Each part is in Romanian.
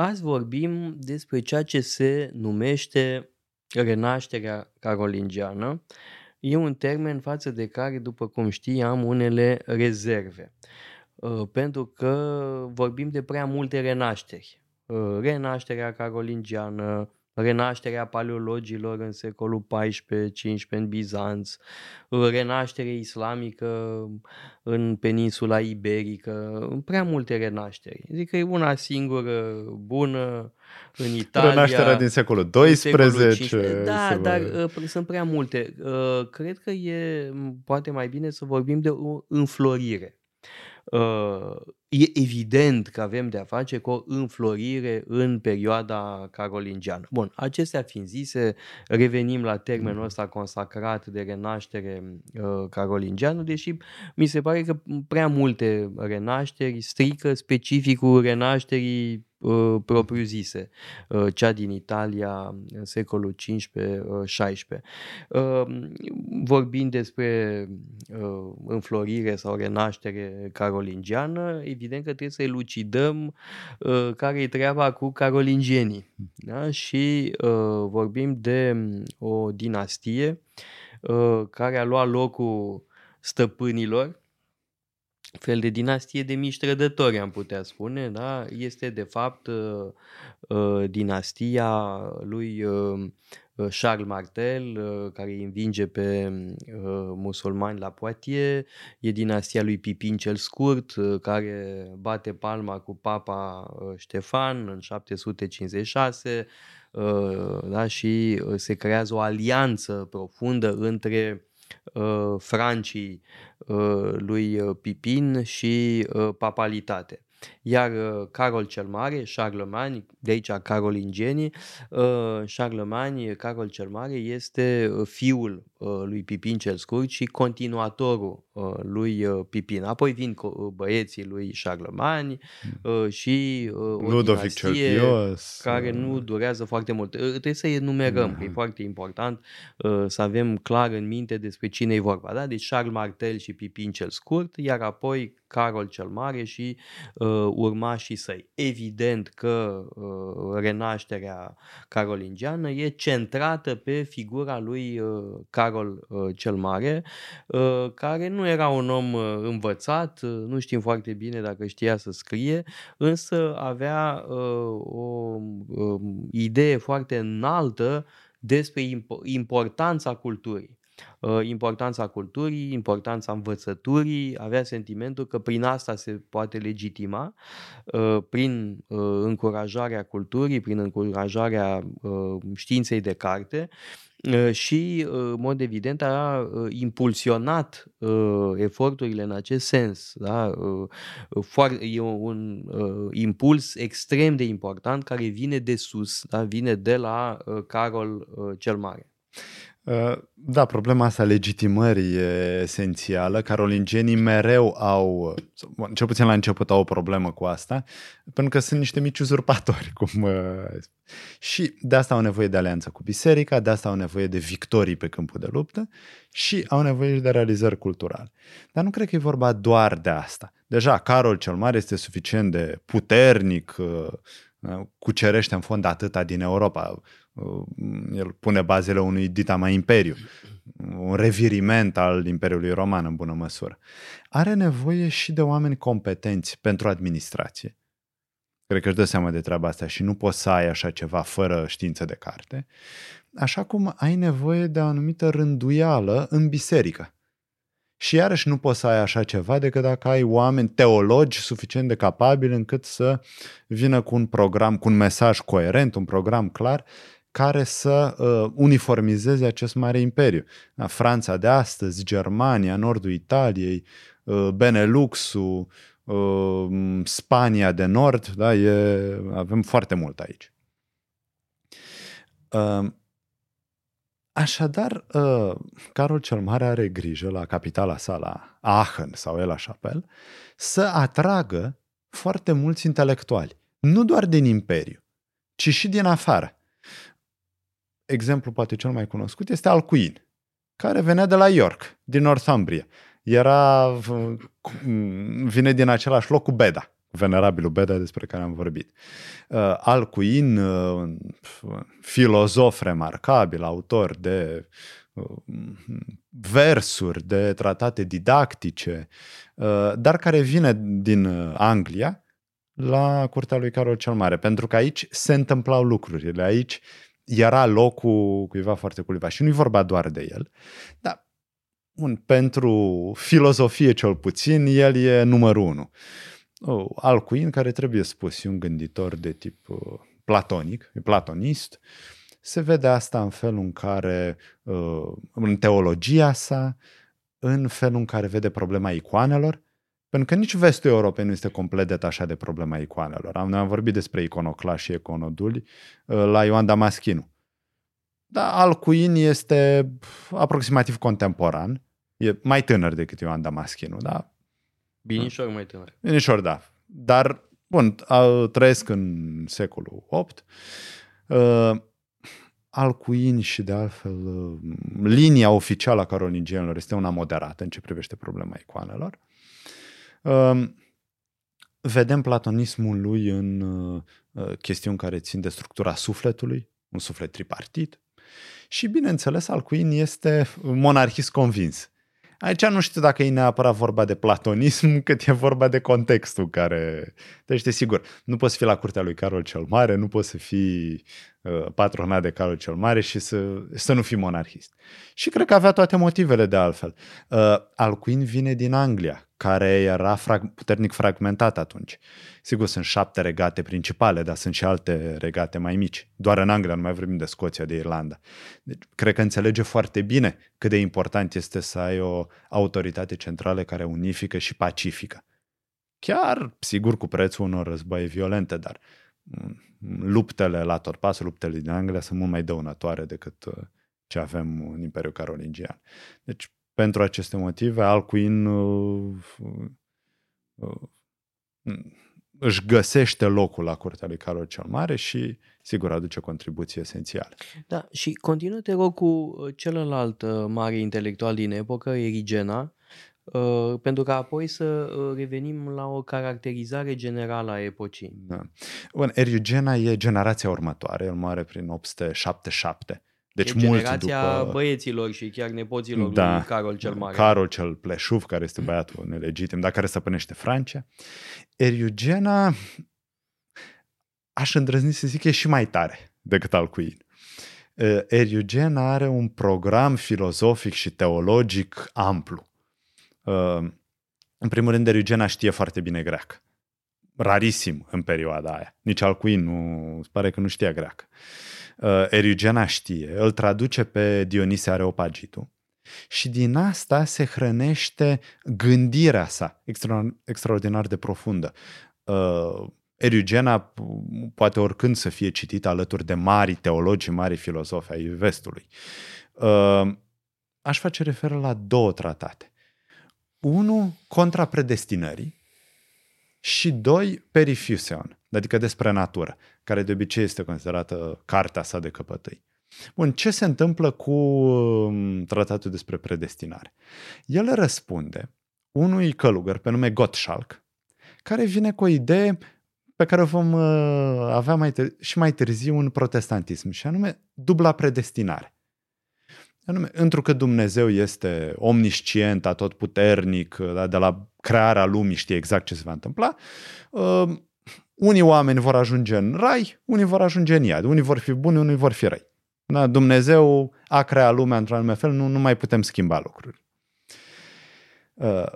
Azi vorbim despre ceea ce se numește renașterea carolingiană. E un termen față de care, după cum știi, am unele rezerve. Uh, pentru că vorbim de prea multe renașteri. Uh, renașterea carolingiană, renașterea paleologilor în secolul XIV-XV în Bizanț, renașterea islamică în peninsula iberică, prea multe renașteri. Zic că e una singură bună în Italia. Renașterea din secolul XII. Secolul da, dar uh, sunt prea multe. Uh, cred că e poate mai bine să vorbim de o înflorire. Uh, e evident că avem de-a face cu o înflorire în perioada carolingiană. Bun, acestea fiind zise, revenim la termenul mm-hmm. ăsta consacrat de renaștere uh, carolingiană, deși mi se pare că prea multe renașteri strică specificul renașterii Uh, propriu-zise, uh, cea din Italia în secolul XV-XVI. Uh, vorbind despre înflorire sau renaștere carolingiană, evident că trebuie să elucidăm care e treaba cu carolingienii. Da? Și vorbim de o dinastie care a luat locul stăpânilor fel de dinastie de mici trădători, am putea spune, da? Este de fapt uh, uh, dinastia lui uh, Charles Martel, care îi învinge pe musulmani la Poitiers, e dinastia lui Pipin cel Scurt, care bate palma cu papa Ștefan în 756, da? și se creează o alianță profundă între uh, francii uh, lui uh, Pipin și uh, papalitate. Iar uh, Carol cel Mare, Charlemagne, de aici carolingienii, uh, Charlemagne, Carol cel Mare este uh, fiul lui Pipin cel Scurt și continuatorul lui Pipin. Apoi vin băieții lui Charlemagne hmm. și o Ludovic cel Pios, care nu durează foarte mult. Trebuie să enumerăm, că e hmm. foarte important să avem clar în minte despre cine e vorba. Da? Deci Charles Martel și Pipin cel Scurt, iar apoi Carol cel Mare și uh, urmașii săi. Evident că uh, renașterea carolingiană e centrată pe figura lui uh, Carol uh, cel Mare, uh, care nu era un om uh, învățat, uh, nu știm foarte bine dacă știa să scrie, însă avea uh, o uh, idee foarte înaltă despre importanța culturii. Uh, importanța culturii, importanța învățăturii, avea sentimentul că prin asta se poate legitima, uh, prin uh, încurajarea culturii, prin încurajarea științei de carte și, în mod evident, a impulsionat eforturile în acest sens. Da? E un impuls extrem de important care vine de sus, da? vine de la Carol cel Mare. Uh, da, problema asta legitimării e esențială. Carolingenii mereu au, cel puțin la început, au o problemă cu asta, pentru că sunt niște mici uzurpatori. Cum, uh, și de asta au nevoie de alianță cu biserica, de asta au nevoie de victorii pe câmpul de luptă și au nevoie și de realizări culturale. Dar nu cred că e vorba doar de asta. Deja, Carol cel Mare este suficient de puternic, uh, cucerește în fond atâta din Europa Uh, el pune bazele unui dita mai imperiu, un reviriment al Imperiului Roman în bună măsură. Are nevoie și de oameni competenți pentru administrație. Cred că își dă seama de treaba asta și nu poți să ai așa ceva fără știință de carte. Așa cum ai nevoie de o anumită rânduială în biserică. Și iarăși nu poți să ai așa ceva decât dacă ai oameni teologi suficient de capabili încât să vină cu un program, cu un mesaj coerent, un program clar care să uh, uniformizeze acest mare imperiu. Da, Franța de astăzi, Germania, nordul Italiei, uh, Beneluxul, uh, Spania de nord, da, e, avem foarte mult aici. Uh, Așadar, uh, Carol cel Mare are grijă la capitala sa, la Aachen sau El la Chapelle, să atragă foarte mulți intelectuali, nu doar din imperiu, ci și din afară exemplu poate cel mai cunoscut este Alcuin, care venea de la York, din Northumbria. Era, vine din același loc cu Beda, venerabilul Beda despre care am vorbit. Uh, Alcuin, uh, filozof remarcabil, autor de uh, versuri, de tratate didactice, uh, dar care vine din Anglia la curtea lui Carol cel Mare, pentru că aici se întâmplau lucrurile, aici era locul cuiva foarte cuiva și nu-i vorba doar de el, dar un, pentru filozofie cel puțin, el e numărul unu. Oh, Alcuin, care trebuie spus, e un gânditor de tip uh, platonic, e platonist, se vede asta în felul în care, uh, în teologia sa, în felul în care vede problema icoanelor, pentru că nici vestul Europei nu este complet detașat de problema icoanelor. Am, am vorbit despre iconoclași și iconoduli uh, la Ioan Damaschinu. Dar Alcuin este aproximativ contemporan. E mai tânăr decât Ioan Damaschinu, da? Binișor mai tânăr. Binișor, da. Dar, bun, trăiesc în secolul VIII. Uh, Alcuin și de altfel uh, linia oficială a carolingienilor este una moderată în ce privește problema icoanelor. Uh, vedem platonismul lui în uh, chestiuni care țin de structura sufletului, un suflet tripartit. Și, bineînțeles, Alcuin este monarhist convins. Aici nu știu dacă e neapărat vorba de platonism, cât e vorba de contextul care... Deci, de sigur, nu poți fi la curtea lui Carol cel Mare, nu poți să fii uh, patronat de Carol cel Mare și să, să nu fii monarhist. Și cred că avea toate motivele de altfel. Uh, Alcuin vine din Anglia, care era frag- puternic fragmentat atunci. Sigur, sunt șapte regate principale, dar sunt și alte regate mai mici. Doar în Anglia, nu mai vorbim de Scoția, de Irlanda. Deci, cred că înțelege foarte bine cât de important este să ai o autoritate centrală care unifică și pacifică. Chiar, sigur, cu prețul unor războaie violente, dar mm, luptele la tot pasul, luptele din Anglia sunt mult mai dăunătoare decât uh, ce avem în Imperiul Carolingian. Deci, pentru aceste motive, Alcuin uh, uh, își găsește locul la curtea lui Carol cel Mare și, sigur, aduce o contribuție esențială. Da, și continuă, te rog, cu uh, celălalt uh, mare intelectual din epocă, Erigena, uh, pentru că apoi să revenim la o caracterizare generală a epocii. Da. Bun, Erigena e generația următoare, el moare prin 877. Deci e generația după... băieților și chiar nepoților da, lui Carol cel Mare. Carol cel Pleșuv, care este băiatul nelegitim, dar care stăpânește Francia. Eriugena, aș îndrăzni să zic, e și mai tare decât Alcuin. Eriugen are un program filozofic și teologic amplu. În primul rând, Eriugena știe foarte bine greacă. Rarisim în perioada aia. Nici Alcuin nu, îți pare că nu știa greacă. Eriugena știe, îl traduce pe Dionise Areopagitu și din asta se hrănește gândirea sa, extra, extraordinar de profundă. Uh, Eriugena poate oricând să fie citită alături de mari teologi, mari filozofi ai vestului. Uh, aș face referă la două tratate. Unu, contra predestinării și doi, perifusion, adică despre natură, care de obicei este considerată cartea sa de căpătâi. Bun, ce se întâmplă cu um, tratatul despre predestinare? El răspunde unui călugăr pe nume Gottschalk, care vine cu o idee pe care o vom uh, avea mai târziu, și mai târziu în protestantism, și anume dubla predestinare. Anume, întrucât Dumnezeu este omniscient, atotputernic, da, de la crearea lumii știe exact ce se va întâmpla, uh, unii oameni vor ajunge în rai, unii vor ajunge în iad, unii vor fi buni, unii vor fi răi. Da, Dumnezeu a creat lumea într-un anume fel, nu, nu mai putem schimba lucruri. Uh,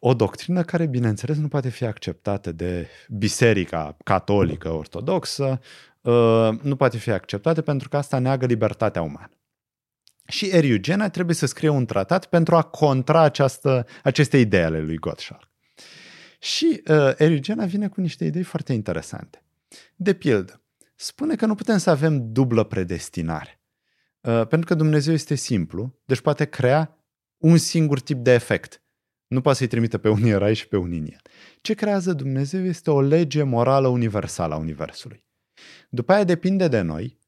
o doctrină care, bineînțeles, nu poate fi acceptată de biserica catolică ortodoxă, uh, nu poate fi acceptată pentru că asta neagă libertatea umană. Și Eriugena trebuie să scrie un tratat pentru a contra această, aceste idei ale lui Gottschalk. Și uh, Eriugena vine cu niște idei foarte interesante. De pildă, spune că nu putem să avem dublă predestinare. Uh, pentru că Dumnezeu este simplu, deci poate crea un singur tip de efect. Nu poate să-i trimită pe unii rai și pe unii în el. Ce creează Dumnezeu este o lege morală universală a Universului. După aia depinde de noi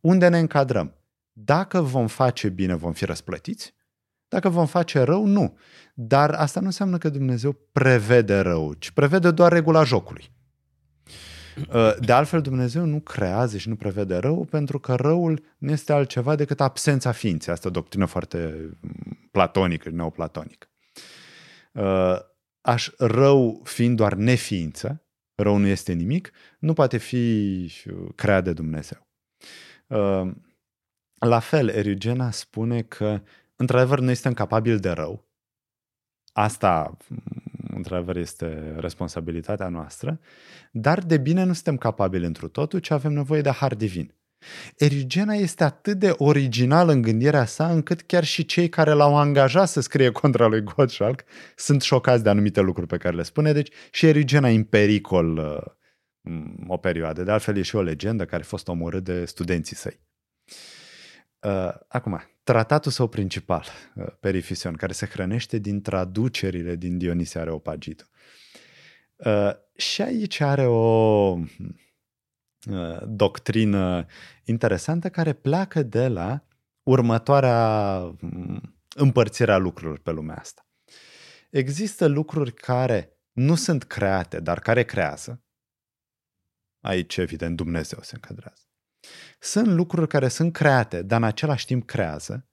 unde ne încadrăm. Dacă vom face bine, vom fi răsplătiți. Dacă vom face rău, nu. Dar asta nu înseamnă că Dumnezeu prevede rău, ci prevede doar regula jocului. Uh, de altfel, Dumnezeu nu creează și nu prevede rău, pentru că răul nu este altceva decât absența ființei. Asta e o doctrină foarte mm, platonică, neoplatonică. Uh, aș rău fiind doar neființă, rău nu este nimic, nu poate fi creat de Dumnezeu. Uh, la fel, Erigena spune că, într-adevăr, noi suntem capabili de rău. Asta, într-adevăr, este responsabilitatea noastră, dar de bine nu suntem capabili întru totul, ci avem nevoie de har divin. Erigena este atât de original în gândirea sa, încât chiar și cei care l-au angajat să scrie contra lui Gottschalk sunt șocați de anumite lucruri pe care le spune. Deci și Erigena e în pericol uh, o perioadă. De altfel e și o legendă care a fost omorât de studenții săi. Uh, acum, tratatul său principal, uh, Perifision, care se hrănește din traducerile din Dionisia Areopagitul. Uh, și aici are o uh, doctrină interesantă care pleacă de la următoarea mm, împărțire a lucrurilor pe lumea asta. Există lucruri care nu sunt create, dar care creează. Aici, evident, Dumnezeu se încadrează. Sunt lucruri care sunt create, dar în același timp creează,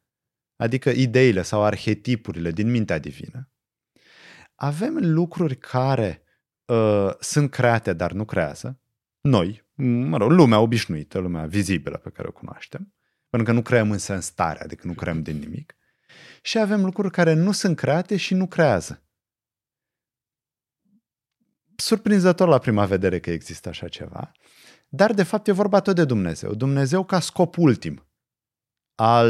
adică ideile sau arhetipurile din mintea divină. Avem lucruri care uh, sunt create, dar nu creează. Noi, mă rog, lumea obișnuită, lumea vizibilă pe care o cunoaștem, pentru că nu creăm în sens tare, adică nu creăm din nimic. Și avem lucruri care nu sunt create și nu creează. Surprinzător la prima vedere că există așa ceva, dar de fapt e vorba tot de Dumnezeu. Dumnezeu ca scop ultim al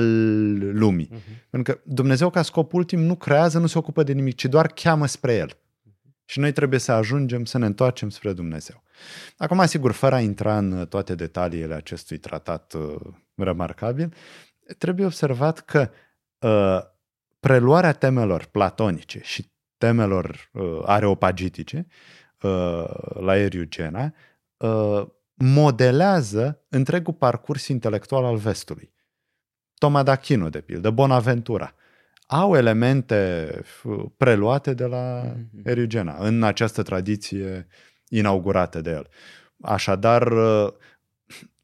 lumii. Uh-huh. Pentru că Dumnezeu ca scop ultim nu creează, nu se ocupă de nimic, ci doar cheamă spre El. Uh-huh. Și noi trebuie să ajungem să ne întoarcem spre Dumnezeu. Acum, sigur, fără a intra în toate detaliile acestui tratat uh, remarcabil, trebuie observat că uh, preluarea temelor platonice și temelor uh, areopagitice uh, la Eriugena uh, modelează întregul parcurs intelectual al vestului. Toma d'Achino, de pildă, Bonaventura, au elemente preluate de la mhm. Erigena, în această tradiție inaugurată de el. Așadar,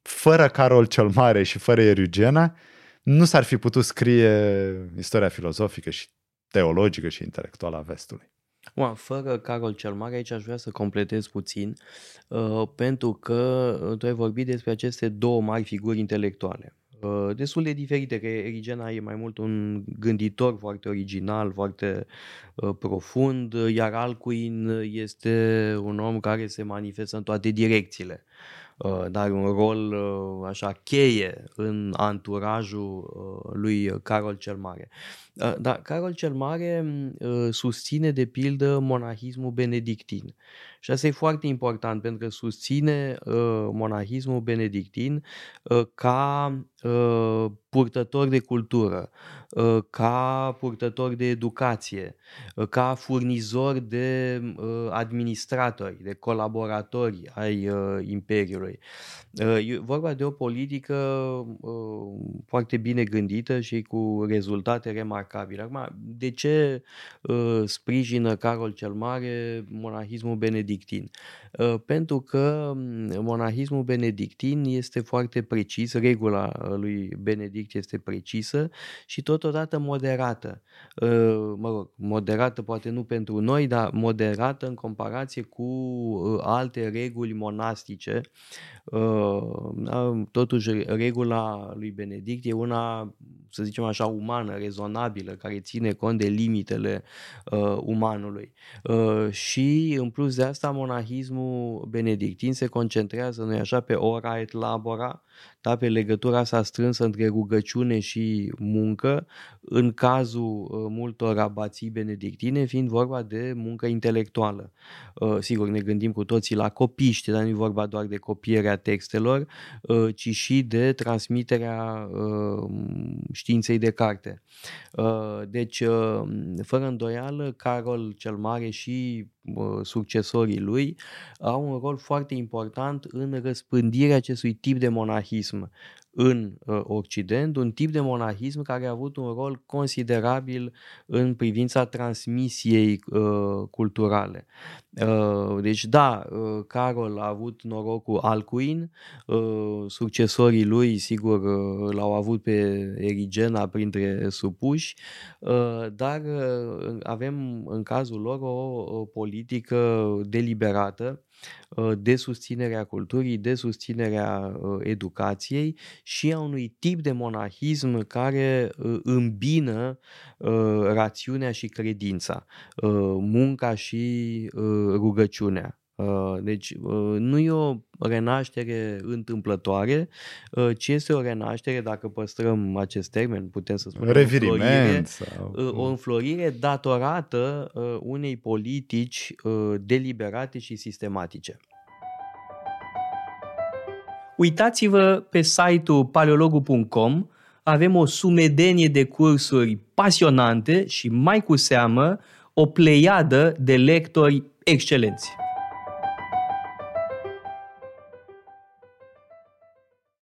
fără Carol cel Mare și fără Erigena, nu s-ar fi putut scrie istoria filozofică și teologică și intelectuală a vestului. Ua, fără Carol cel Mare, aici aș vrea să completez puțin, uh, pentru că uh, tu ai vorbit despre aceste două mari figuri intelectuale. Uh, destul de diferite, că Erigena e mai mult un gânditor foarte original, foarte uh, profund, iar Alcuin este un om care se manifestă în toate direcțiile. Uh, dar un rol uh, așa cheie în anturajul uh, lui Carol cel Mare. Dar Carol cel Mare susține de pildă monahismul benedictin. Și asta e foarte important pentru că susține monahismul benedictin ca purtător de cultură, ca purtător de educație, ca furnizor de administratori, de colaboratori ai Imperiului. E vorba de o politică foarte bine gândită și cu rezultate remarcabile. Acum, de ce sprijină Carol cel Mare monahismul benedictin? Pentru că monahismul benedictin este foarte precis, regula lui Benedict este precisă și totodată moderată. Mă rog, moderată poate nu pentru noi, dar moderată în comparație cu alte reguli monastice da, totuși regula lui Benedict e una, să zicem așa, umană, rezonabilă, care ține cont de limitele uh, umanului. Uh, și în plus de asta, monahismul benedictin se concentrează, nu așa, pe ora et labora, da, pe legătura asta strânsă între rugăciune și muncă, în cazul uh, multor abații benedictine, fiind vorba de muncă intelectuală. Uh, sigur, ne gândim cu toții la copiști, dar nu e vorba doar de copierea textelor, uh, ci și de transmiterea științei de carte. Deci, fără îndoială, Carol cel Mare și succesorii lui au un rol foarte important în răspândirea acestui tip de monahism în uh, Occident, un tip de monahism care a avut un rol considerabil în privința transmisiei uh, culturale. Uh, deci da, uh, Carol a avut norocul Alcuin, uh, succesorii lui sigur uh, l-au avut pe Erigena printre supuși, uh, dar uh, avem în cazul lor o, o politică deliberată Uh, de susținerea culturii, de susținerea uh, educației și a unui tip de monahism care uh, îmbină rațiunea și credința, munca și rugăciunea. Deci nu e o renaștere întâmplătoare, ci este o renaștere, dacă păstrăm acest termen, putem să spunem Reviriment o înflorire, sau... o înflorire datorată unei politici deliberate și sistematice. Uitați-vă pe site-ul paleologu.com, avem o sumedenie de cursuri pasionante și mai cu seamă o pleiadă de lectori excelenți.